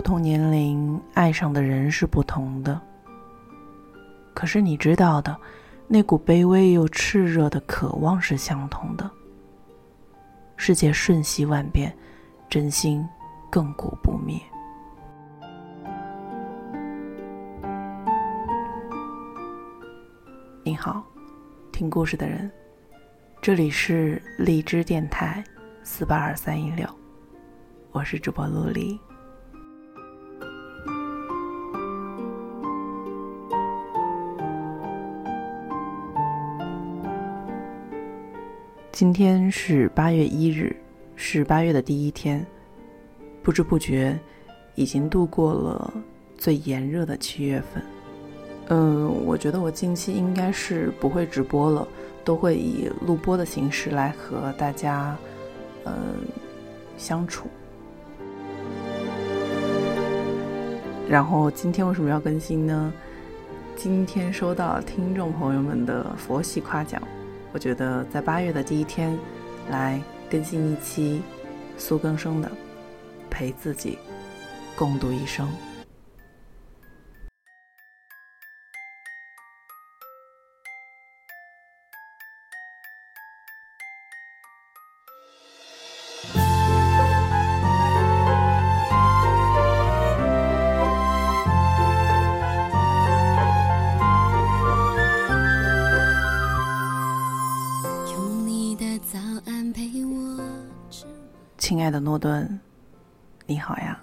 不同年龄爱上的人是不同的，可是你知道的，那股卑微又炽热的渴望是相同的。世界瞬息万变，真心亘古不灭。你好，听故事的人，这里是荔枝电台四八二三一六，我是主播陆离。今天是八月一日，是八月的第一天，不知不觉已经度过了最炎热的七月份。嗯，我觉得我近期应该是不会直播了，都会以录播的形式来和大家，嗯，相处。然后今天为什么要更新呢？今天收到听众朋友们的佛系夸奖，我觉得在八月的第一天来更新一期苏更生的《陪自己共度一生》。亲爱的诺顿，你好呀。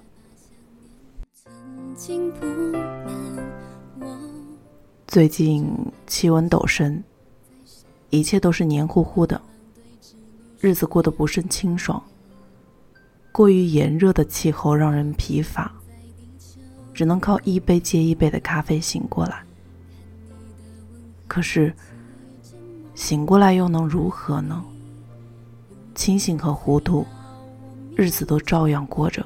最近气温陡升，一切都是黏糊糊的，日子过得不甚清爽。过于炎热的气候让人疲乏，只能靠一杯接一杯的咖啡醒过来。可是，醒过来又能如何呢？清醒和糊涂。日子都照样过着。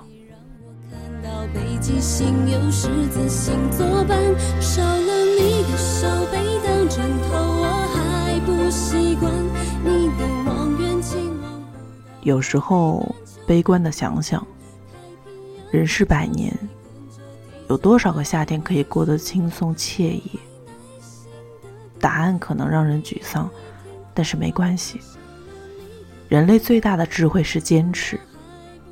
有时候悲观的想想，人世百年，有多少个夏天可以过得轻松惬意？答案可能让人沮丧，但是没关系。人类最大的智慧是坚持。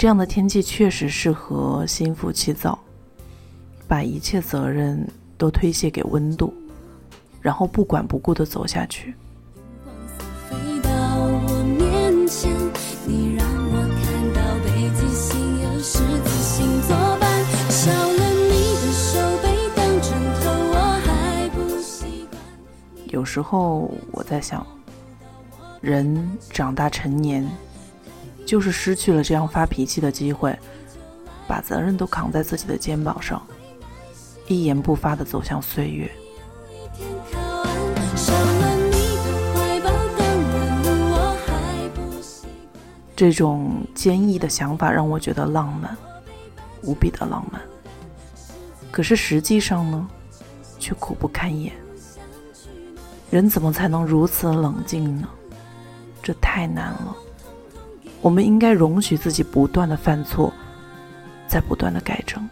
这样的天气确实适合心浮气躁，把一切责任都推卸给温度，然后不管不顾的走下去。有时候我在想，人长大成年。就是失去了这样发脾气的机会，把责任都扛在自己的肩膀上，一言不发的走向岁月。这种坚毅的想法让我觉得浪漫，无比的浪漫。可是实际上呢，却苦不堪言。人怎么才能如此冷静呢？这太难了。我们应该容许自己不断的犯错，在不断的改正。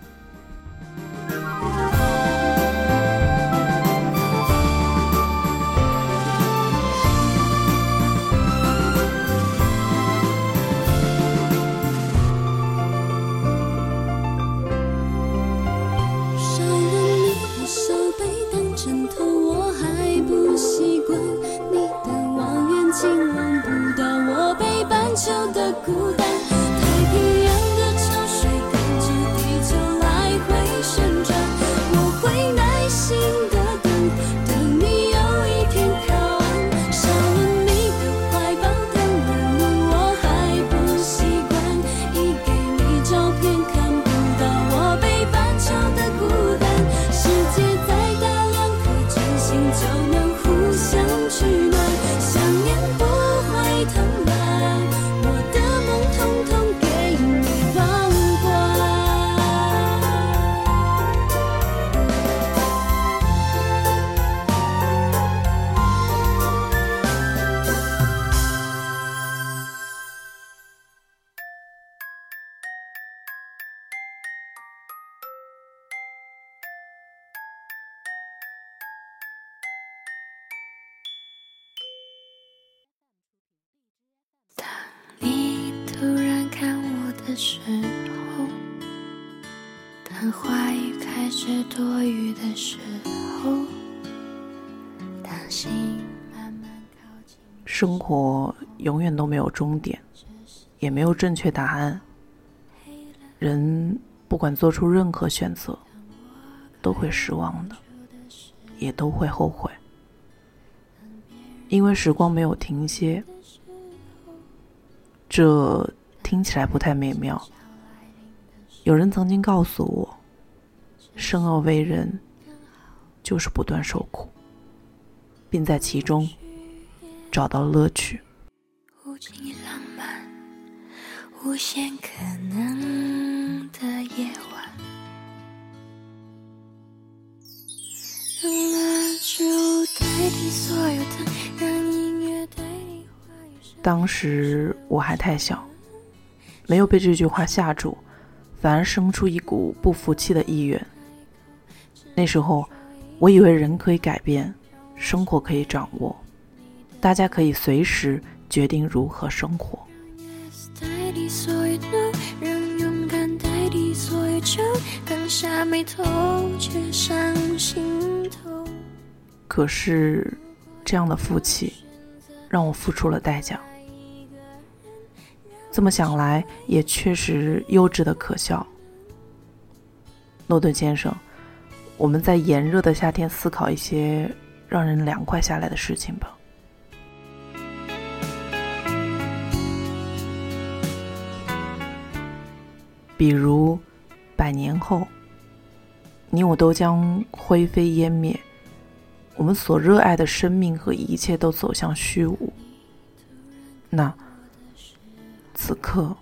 生活永远都没有终点，也没有正确答案。人不管做出任何选择，都会失望的，也都会后悔。因为时光没有停歇，这听起来不太美妙。有人曾经告诉我，生而为人，就是不断受苦，并在其中找到乐趣。无尽浪漫，无限可能的夜晚，当时我还太小，没有被这句话吓住，反而生出一股不服气的意愿。那时候，我以为人可以改变，生活可以掌握，大家可以随时决定如何生活。可是，这样的负气，让我付出了代价。这么想来，也确实幼稚的可笑。诺顿先生，我们在炎热的夏天思考一些让人凉快下来的事情吧。比如，百年后，你我都将灰飞烟灭，我们所热爱的生命和一切都走向虚无。那此刻，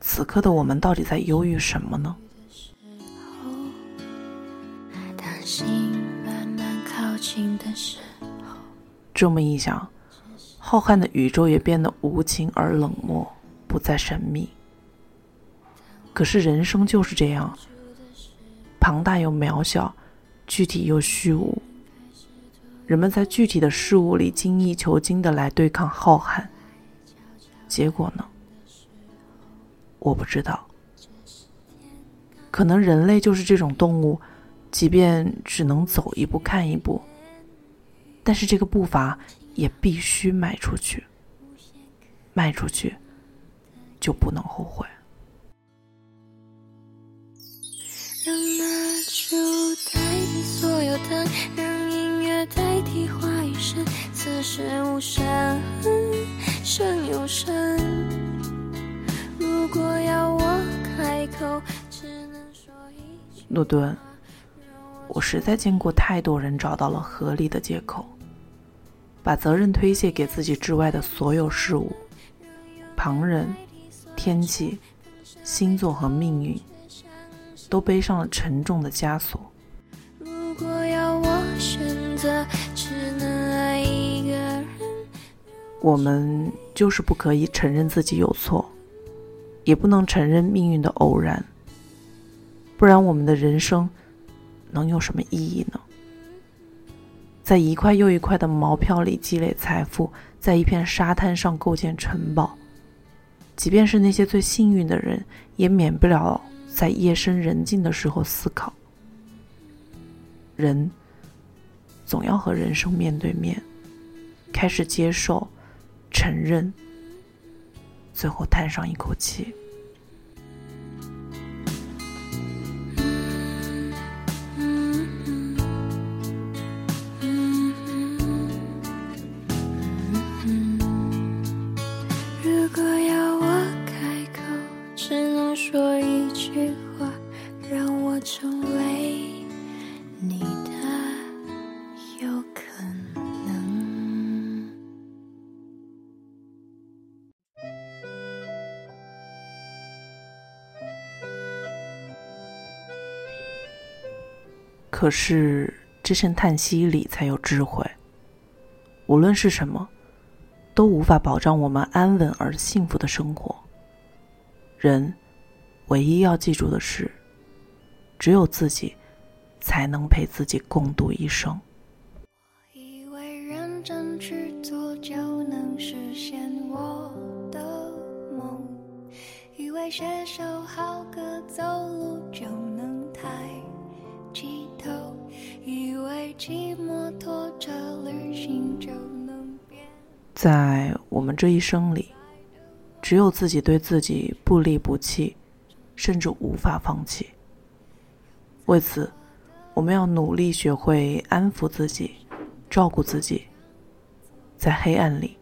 此刻的我们到底在忧郁什么呢？心，这么一想，浩瀚的宇宙也变得无情而冷漠，不再神秘。可是人生就是这样，庞大又渺小，具体又虚无。人们在具体的事物里精益求精的来对抗浩瀚，结果呢？我不知道。可能人类就是这种动物，即便只能走一步看一步，但是这个步伐也必须迈出去，迈出去就不能后悔。让蜡烛代替所有灯，让音乐代替话语声，此时无声，胜有声。如果要我开口，只能说一句。诺顿，我实在见过太多人找到了合理的借口，把责任推卸给自己之外的所有事物，旁人、天气、星座和命运，都背上了沉重的枷锁。如果要我选择，只能爱一个人。我们就是不可以承认自己有错，也不能承认命运的偶然，不然我们的人生能有什么意义呢？在一块又一块的毛票里积累财富，在一片沙滩上构建城堡，即便是那些最幸运的人，也免不了在夜深人静的时候思考。人总要和人生面对面，开始接受。承认，最后叹上一口气。可是这声叹息里才有智慧。无论是什么，都无法保障我们安稳而幸福的生活。人唯一要记住的是，只有自己才能陪自己共度一生。以为认真去做就能实现我的梦，以为为写首好歌，走路就能抬起以为骑摩托车旅行就能。在我们这一生里，只有自己对自己不离不弃，甚至无法放弃。为此，我们要努力学会安抚自己，照顾自己，在黑暗里，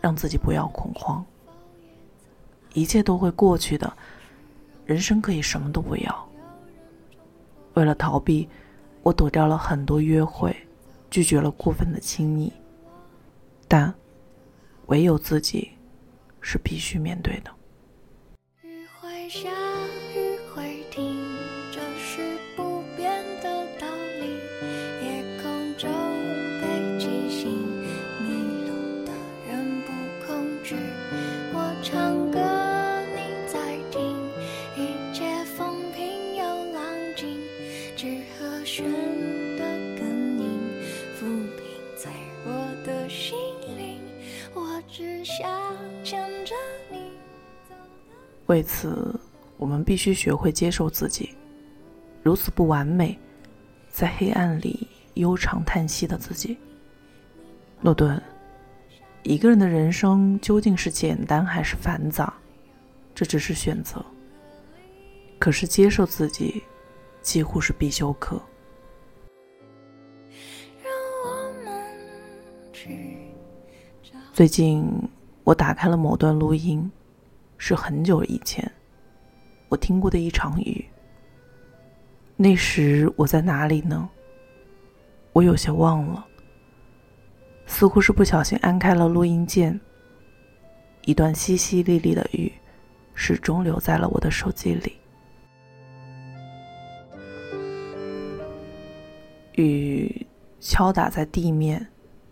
让自己不要恐慌。一切都会过去的，人生可以什么都不要。为了逃避，我躲掉了很多约会，拒绝了过分的亲昵，但唯有自己是必须面对的。为此，我们必须学会接受自己，如此不完美，在黑暗里悠长叹息的自己。诺顿，一个人的人生究竟是简单还是繁杂，这只是选择。可是接受自己，几乎是必修课。最近，我打开了某段录音，是很久以前我听过的一场雨。那时我在哪里呢？我有些忘了，似乎是不小心按开了录音键。一段淅淅沥沥的雨，始终留在了我的手机里。雨敲打在地面、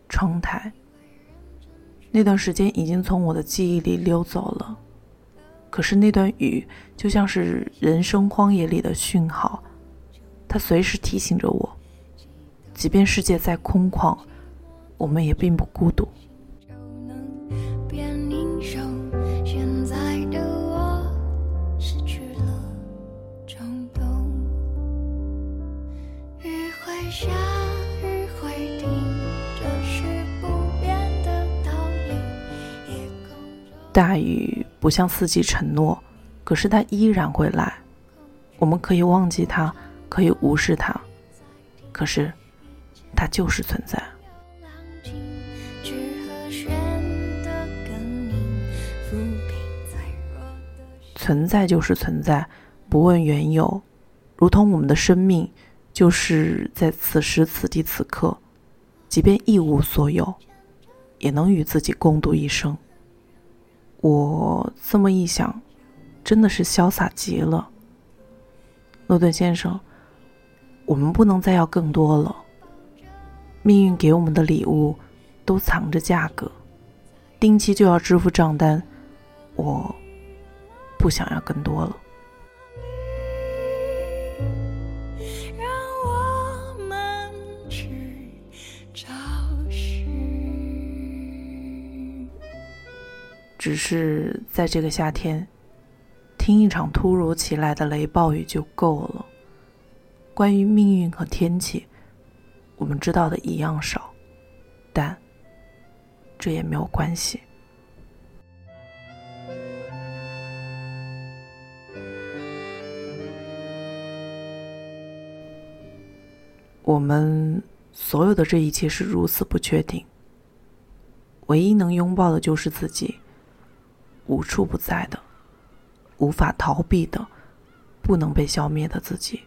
窗台。那段时间已经从我的记忆里溜走了，可是那段雨就像是人生荒野里的讯号，它随时提醒着我，即便世界再空旷，我们也并不孤独。大雨不像四季承诺，可是它依然会来。我们可以忘记它，可以无视它，可是它就是存在。存在就是存在，不问缘由，如同我们的生命，就是在此时此地此刻，即便一无所有，也能与自己共度一生。我这么一想，真的是潇洒极了。诺顿先生，我们不能再要更多了。命运给我们的礼物，都藏着价格，定期就要支付账单。我不想要更多了。只是在这个夏天，听一场突如其来的雷暴雨就够了。关于命运和天气，我们知道的一样少，但这也没有关系。我们所有的这一切是如此不确定，唯一能拥抱的就是自己，无处不在的，无法逃避的，不能被消灭的自己。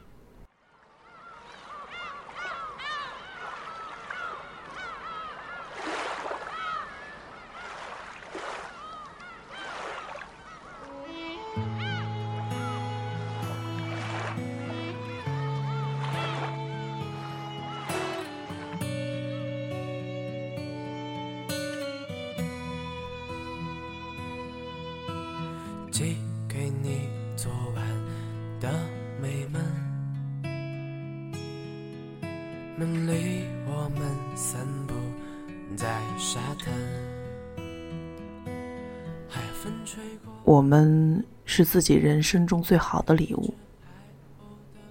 是自己人生中最好的礼物。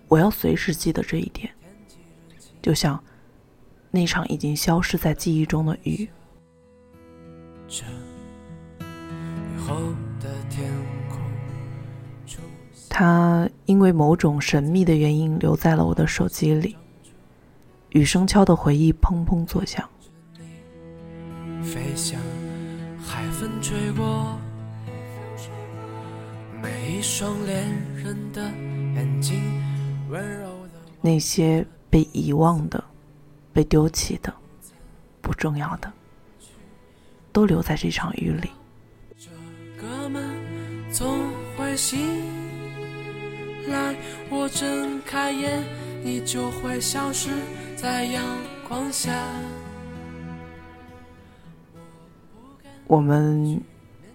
我要随时记得这一点，就像那场已经消失在记忆中的雨。这雨后的天空，它因为某种神秘的原因留在了我的手机里。雨声敲的回忆砰砰作响，飞翔，海风吹过，每一双恋人的眼睛，温柔的那些被遗忘的、被丢弃的、不重要的，都留在这场雨里。这个门总会醒来，我睁开眼，你就会消失在阳光下。我们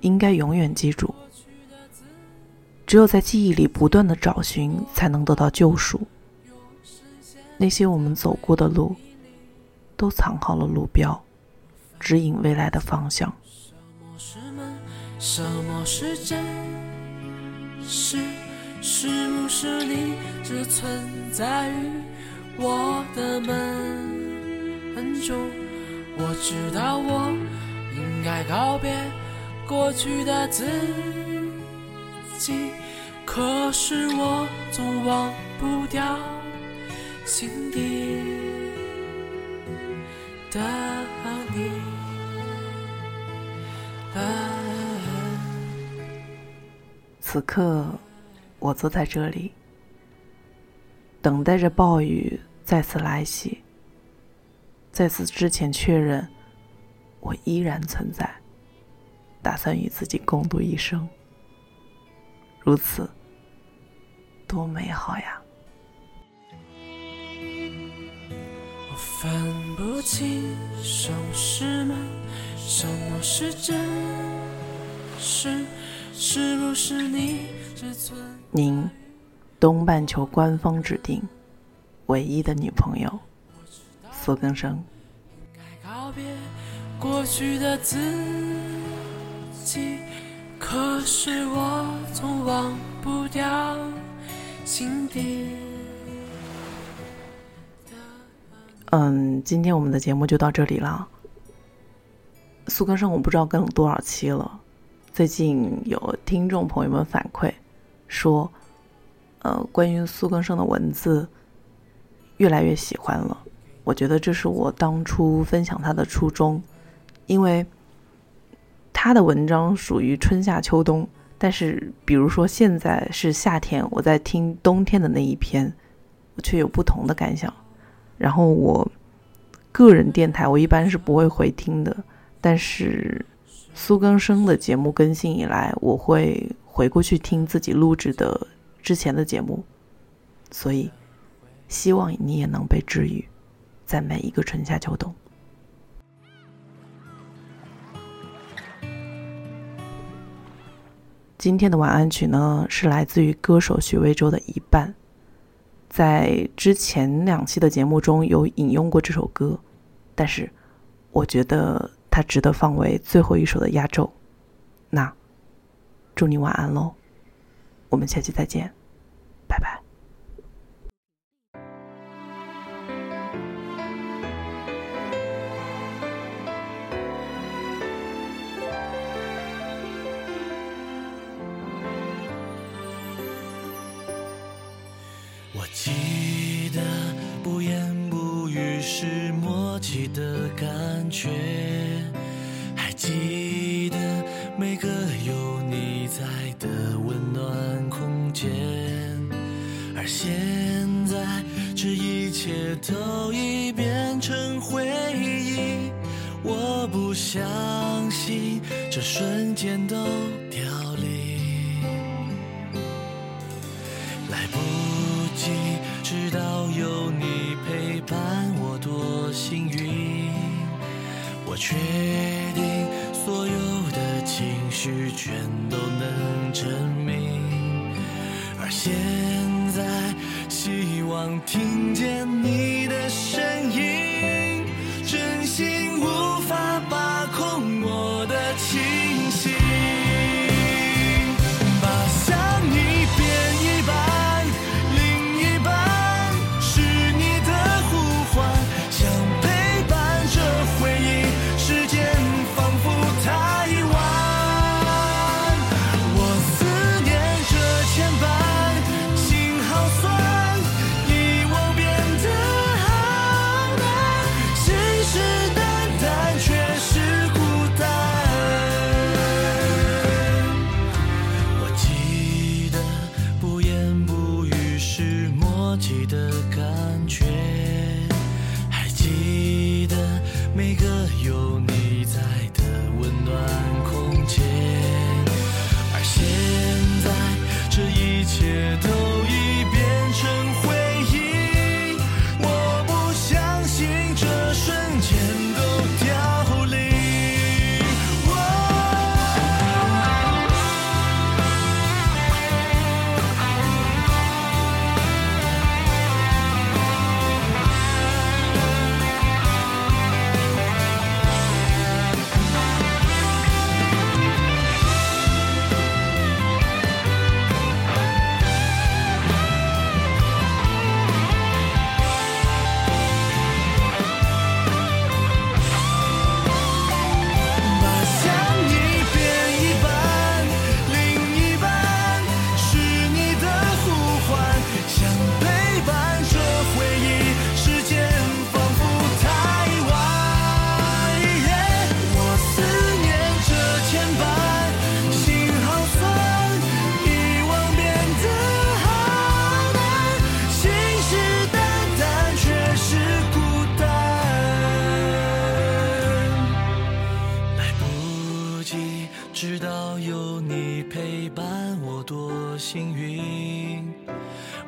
应该永远记住，只有在记忆里不断的找寻，才能得到救赎。那些我们走过的路，都藏好了路标，指引未来的方向。什么是梦？什么是真？是是不是你只存在于我的梦中？我知道我应该告别过去的自己，可是我总忘不掉心底的你。此刻，我坐在这里，等待着暴雨再次来袭。在此之前确认，我依然存在，打算与自己共度一生。如此，多美好呀！我分不清什么是梦，什么是真，是是不是你您，东半球官方指定唯一的女朋友，苏更生。告别过去的自己，可是我总忘不掉心底。嗯，今天我们的节目就到这里了。苏更生，我不知道更了多少期了。最近有听众朋友们反馈说，呃，关于苏更生的文字越来越喜欢了。我觉得这是我当初分享他的初衷，因为他的文章属于春夏秋冬，但是比如说现在是夏天，我在听冬天的那一篇，我却有不同的感想。然后我个人电台我一般是不会回听的，但是苏更生的节目更新以来，我会回过去听自己录制的之前的节目，所以希望你也能被治愈，在每一个春夏秋冬。今天的晚安曲呢，是来自于歌手许魏洲的一半。在之前两期的节目中有引用过这首歌，但是我觉得它值得放为最后一首的压轴。那祝你晚安喽，我们下期再见，拜拜。记得不言不语是默契的感觉，确定所有的情绪全都能证明，而直到有你陪伴我多幸运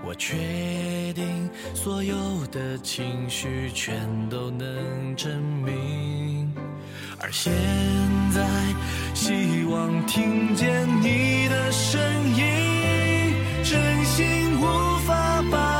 我确定所有的情绪全都能证明而现在希望听见你的声音真心无法把